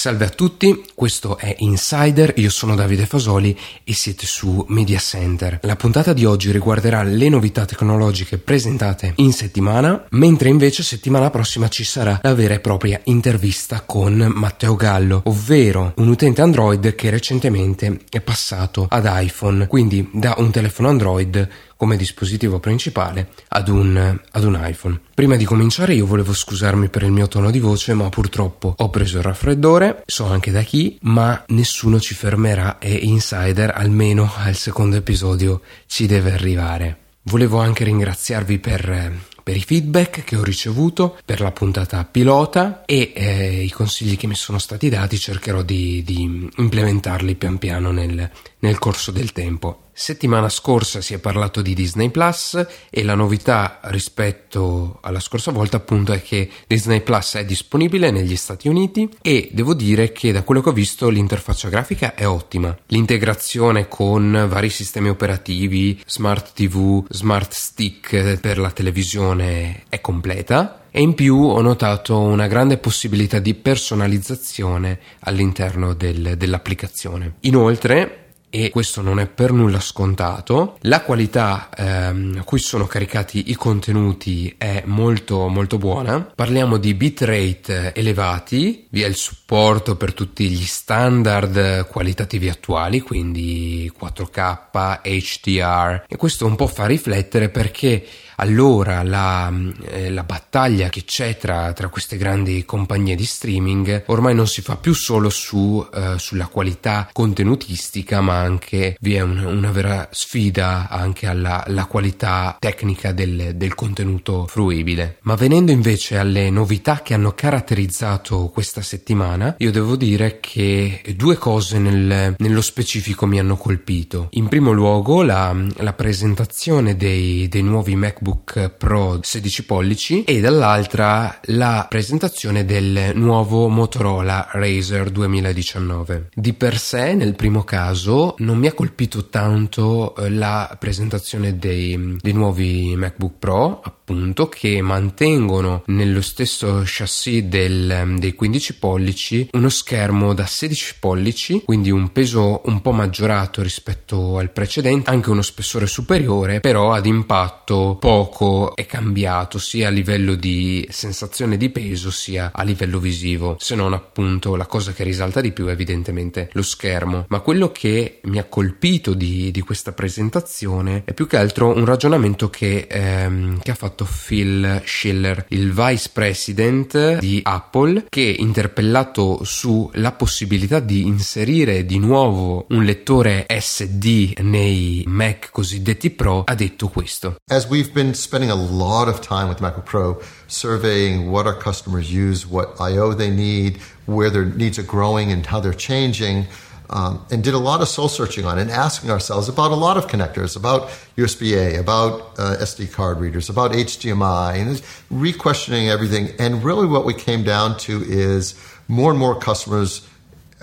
Salve a tutti, questo è Insider, io sono Davide Fasoli e siete su Media Center. La puntata di oggi riguarderà le novità tecnologiche presentate in settimana, mentre invece settimana prossima ci sarà la vera e propria intervista con Matteo Gallo, ovvero un utente Android che recentemente è passato ad iPhone, quindi da un telefono Android come dispositivo principale ad un, ad un iPhone. Prima di cominciare io volevo scusarmi per il mio tono di voce, ma purtroppo ho preso il raffreddore, so anche da chi, ma nessuno ci fermerà e Insider almeno al secondo episodio ci deve arrivare. Volevo anche ringraziarvi per, per i feedback che ho ricevuto, per la puntata pilota e eh, i consigli che mi sono stati dati cercherò di, di implementarli pian piano nel, nel corso del tempo. Settimana scorsa si è parlato di Disney Plus e la novità rispetto alla scorsa volta appunto è che Disney Plus è disponibile negli Stati Uniti e devo dire che da quello che ho visto l'interfaccia grafica è ottima. L'integrazione con vari sistemi operativi, smart TV, smart stick per la televisione è completa e in più ho notato una grande possibilità di personalizzazione all'interno del, dell'applicazione. Inoltre e questo non è per nulla scontato. La qualità ehm, a cui sono caricati i contenuti è molto molto buona. Parliamo di bitrate elevati, vi è il supporto per tutti gli standard qualitativi attuali, quindi 4K, HDR e questo un po' fa riflettere perché allora la, eh, la battaglia che c'è tra, tra, queste grandi compagnie di streaming ormai non si fa più solo su, eh, sulla qualità contenutistica, ma anche vi è un, una vera sfida anche alla, alla qualità tecnica del, del, contenuto fruibile. Ma venendo invece alle novità che hanno caratterizzato questa settimana, io devo dire che due cose nel, nello specifico mi hanno colpito. In primo luogo la, la presentazione dei, dei nuovi MacBook Pro 16 pollici e dall'altra la presentazione del nuovo Motorola Razer 2019. Di per sé, nel primo caso, non mi ha colpito tanto eh, la presentazione dei, dei nuovi MacBook Pro, appunto, che mantengono nello stesso chassis del, dei 15 pollici uno schermo da 16 pollici, quindi un peso un po' maggiorato rispetto al precedente, anche uno spessore superiore, però ad impatto poco poco è cambiato sia a livello di sensazione di peso sia a livello visivo, se non appunto la cosa che risalta di più è evidentemente lo schermo. Ma quello che mi ha colpito di, di questa presentazione è più che altro un ragionamento che, ehm, che ha fatto Phil Schiller, il vice president di Apple, che interpellato sulla possibilità di inserire di nuovo un lettore SD nei Mac cosiddetti Pro, ha detto questo. As we've been spending a lot of time with MacBook Pro surveying what our customers use, what I/O they need, where their needs are growing, and how they're changing. Um, and did a lot of soul searching on and asking ourselves about a lot of connectors, about USB A, about uh, SD card readers, about HDMI, and re questioning everything. And really, what we came down to is more and more customers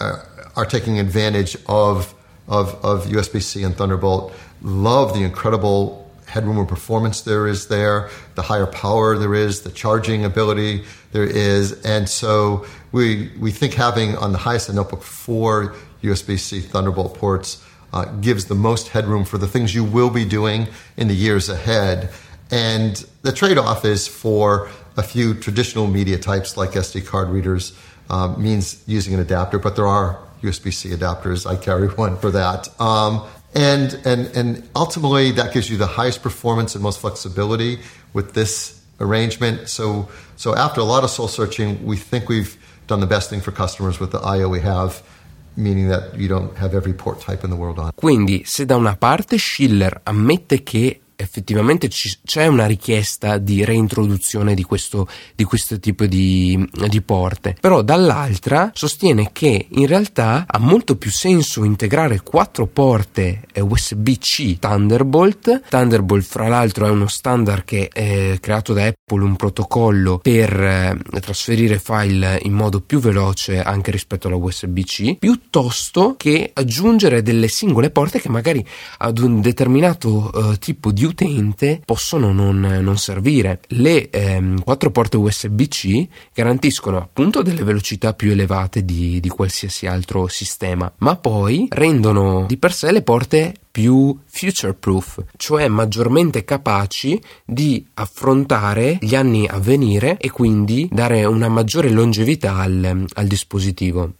uh, are taking advantage of, of, of USB C and Thunderbolt, love the incredible headroom or performance there is there, the higher power there is, the charging ability there is. And so we, we think having on the highest end notebook four USB C Thunderbolt ports uh, gives the most headroom for the things you will be doing in the years ahead. And the trade off is for a few traditional media types like SD card readers uh, means using an adapter, but there are USB C adapters. I carry one for that. Um, and, and, and ultimately, that gives you the highest performance and most flexibility with this arrangement. So, so after a lot of soul searching, we think we've done the best thing for customers with the IO we have. Quindi, se da una parte Schiller ammette che effettivamente ci, c'è una richiesta di reintroduzione di questo, di questo tipo di, di, porte, però dall'altra sostiene che in realtà ha molto più senso integrare quattro porte USB-C Thunderbolt. Thunderbolt, fra l'altro, è uno standard che è creato da Apple, un protocollo per eh, trasferire file in modo più veloce anche rispetto alla USB-C, piuttosto che aggiungere delle singole porte che magari ad un determinato uh, tipo di utente possono non, non servire. Le ehm, quattro porte USB-C garantiscono appunto delle velocità più elevate di, di qualsiasi altro sistema, ma poi rendono di per sé le porte più future proof, cioè maggiormente capaci di affrontare gli anni a venire e quindi dare una maggiore longevità al, al dispositivo.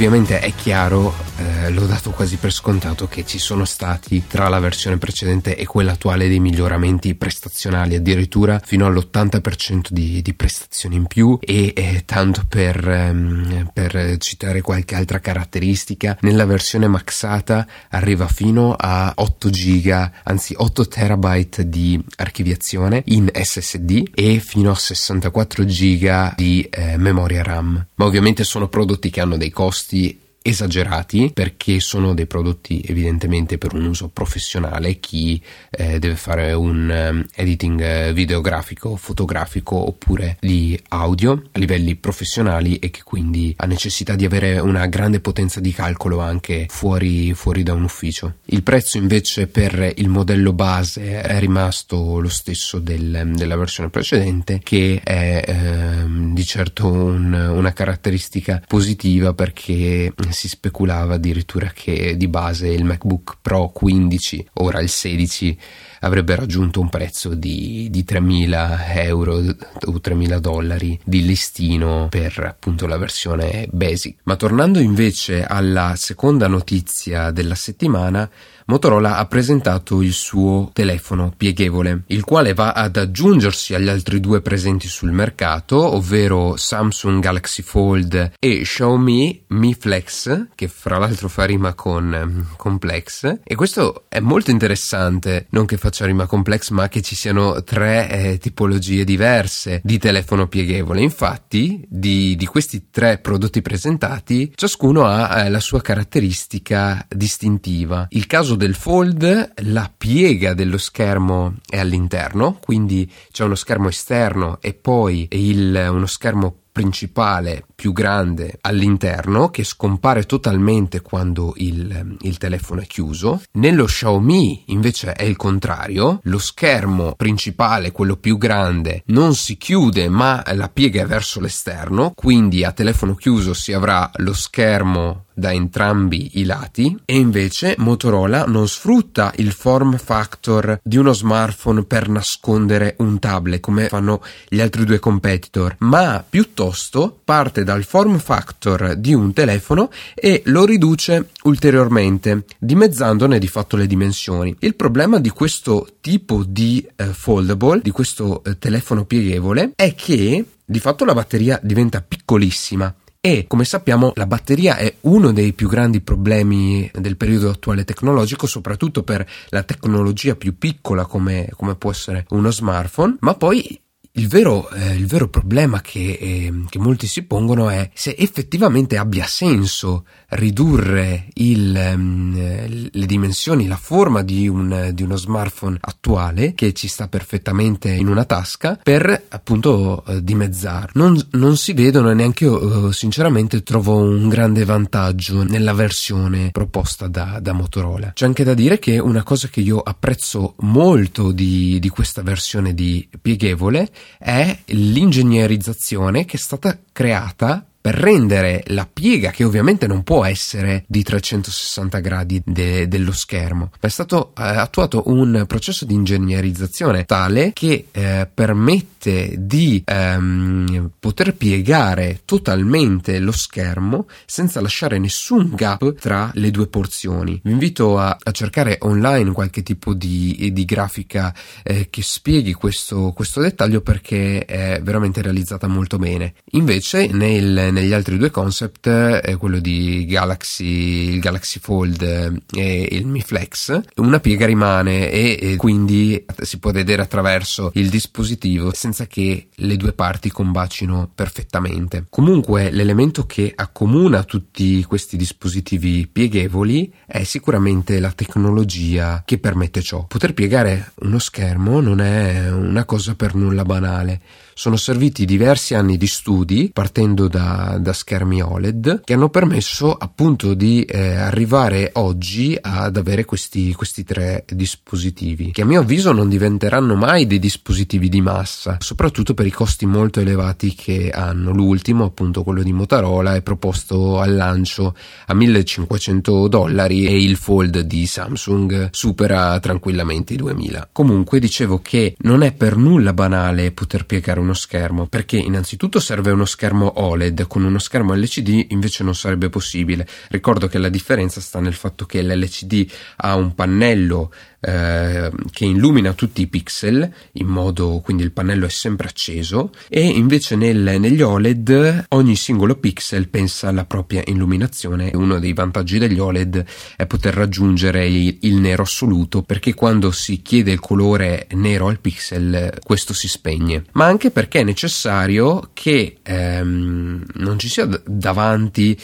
Ovviamente è chiaro eh, l'ho dato quasi per scontato che ci sono stati tra la versione precedente e quella attuale dei miglioramenti prestazionali, addirittura fino all'80% di, di prestazioni in più e eh, tanto per, ehm, per citare qualche altra caratteristica, nella versione maxata arriva fino a 8 giga, anzi 8 terabyte di archiviazione in SSD e fino a 64 giga di eh, memoria RAM. Ma ovviamente sono prodotti che hanno dei costi esagerati perché sono dei prodotti evidentemente per un uso professionale. Chi eh, deve fare un um, editing eh, videografico fotografico oppure di audio a livelli professionali e che quindi ha necessità di avere una grande potenza di calcolo anche fuori, fuori da un ufficio. Il prezzo invece per il modello base è rimasto lo stesso del, della versione precedente che è eh, di certo un, una caratteristica positiva perché si speculava addirittura che di base il MacBook Pro 15, ora il 16, avrebbe raggiunto un prezzo di, di 3.000 euro o 3.000 dollari di listino per appunto la versione basic. Ma tornando invece alla seconda notizia della settimana, Motorola ha presentato il suo telefono pieghevole, il quale va ad aggiungersi agli altri due presenti sul mercato, ovvero Samsung Galaxy Fold e Xiaomi Mi Flex, che fra l'altro fa rima con complex. E questo è molto interessante, non che faccia rima complex, ma che ci siano tre eh, tipologie diverse di telefono pieghevole. Infatti, di, di questi tre prodotti presentati, ciascuno ha eh, la sua caratteristica distintiva. Il caso del fold la piega dello schermo è all'interno, quindi c'è uno schermo esterno e poi il, uno schermo principale più grande all'interno che scompare totalmente quando il, il, telefono è chiuso. Nello Xiaomi invece è il contrario, lo schermo principale, quello più grande, non si chiude ma la piega è verso l'esterno, quindi a telefono chiuso si avrà lo schermo da entrambi i lati e invece Motorola non sfrutta il form factor di uno smartphone per nascondere un tablet come fanno gli altri due competitor, ma piuttosto parte dal form factor di un telefono e lo riduce ulteriormente, dimezzandone di fatto le dimensioni. Il problema di questo tipo di eh, foldable, di questo eh, telefono pieghevole, è che di fatto la batteria diventa piccolissima e come sappiamo la batteria è uno dei più grandi problemi del periodo attuale tecnologico, soprattutto per la tecnologia più piccola come, come può essere uno smartphone, ma poi il vero, eh, il vero, problema che, eh, che, molti si pongono è se effettivamente abbia senso ridurre il, um, le dimensioni, la forma di, un, di, uno smartphone attuale che ci sta perfettamente in una tasca per appunto uh, dimezzarlo. Non, non, si vedono e neanche io uh, sinceramente trovo un grande vantaggio nella versione proposta da, da, Motorola. C'è anche da dire che una cosa che io apprezzo molto di, di questa versione di pieghevole è l'ingegnerizzazione che è stata creata per rendere la piega, che ovviamente non può essere di 360 gradi de- dello schermo, è stato eh, attuato un processo di ingegnerizzazione tale che eh, permette di ehm, poter piegare totalmente lo schermo senza lasciare nessun gap tra le due porzioni. Vi invito a, a cercare online qualche tipo di, di grafica eh, che spieghi questo, questo dettaglio perché è veramente realizzata molto bene. Invece nel, negli altri due concept, eh, quello di Galaxy, il Galaxy Fold eh, e il Mi Flex, una piega rimane e, e quindi si può vedere attraverso il dispositivo senza che le due parti combacino perfettamente. Comunque l'elemento che accomuna tutti questi dispositivi pieghevoli è sicuramente la tecnologia che permette ciò. Poter piegare uno schermo non è una cosa per nulla banale sono serviti diversi anni di studi partendo da, da schermi OLED che hanno permesso appunto di eh, arrivare oggi ad avere questi, questi tre dispositivi che a mio avviso non diventeranno mai dei dispositivi di massa soprattutto per i costi molto elevati che hanno. L'ultimo appunto quello di Motorola è proposto al lancio a 1500 dollari e il fold di Samsung supera tranquillamente i 2000 comunque dicevo che non è per nulla banale poter piegare un uno schermo, perché innanzitutto serve uno schermo OLED, con uno schermo LCD invece non sarebbe possibile. Ricordo che la differenza sta nel fatto che l'LCD ha un pannello eh, che illumina tutti i pixel in modo quindi il pannello è sempre acceso e invece nel, negli OLED ogni singolo pixel pensa alla propria illuminazione. Uno dei vantaggi degli OLED è poter raggiungere il, il nero assoluto perché quando si chiede il colore nero al pixel questo si spegne. Ma anche perché è necessario che ehm, non ci sia davanti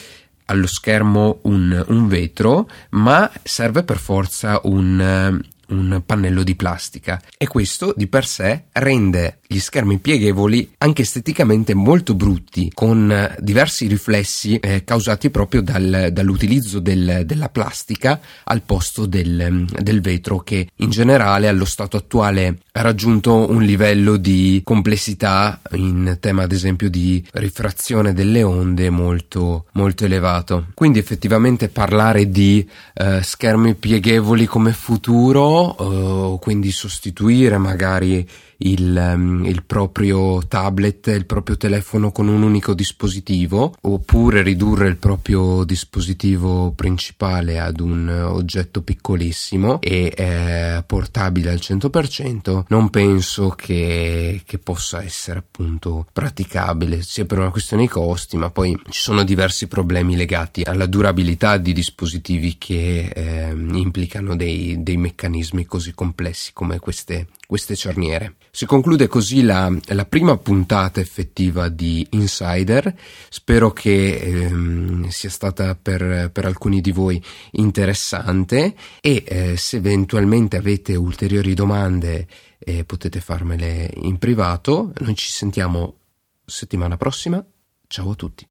allo schermo un, un vetro, ma serve per forza un, un pannello di plastica. E questo di per sé rende gli schermi pieghevoli anche esteticamente molto brutti con diversi riflessi eh, causati proprio dal, dall'utilizzo del, della plastica al posto del, del vetro che in generale allo stato attuale raggiunto un livello di complessità in tema ad esempio di rifrazione delle onde molto molto elevato. Quindi effettivamente parlare di eh, schermi pieghevoli come futuro uh, quindi sostituire magari il, um, il, proprio tablet, il proprio telefono con un unico dispositivo, oppure ridurre il proprio dispositivo principale ad un oggetto piccolissimo e eh, portabile al 100%, non penso che, che possa essere appunto praticabile, sia per una questione di costi, ma poi ci sono diversi problemi legati alla durabilità di dispositivi che eh, implicano dei, dei meccanismi così complessi come queste, queste cerniere. Si conclude così la, la, prima puntata effettiva di Insider. Spero che ehm, sia stata per, per, alcuni di voi interessante e eh, se eventualmente avete ulteriori domande eh, potete farmele in privato. Noi ci sentiamo settimana prossima. Ciao a tutti.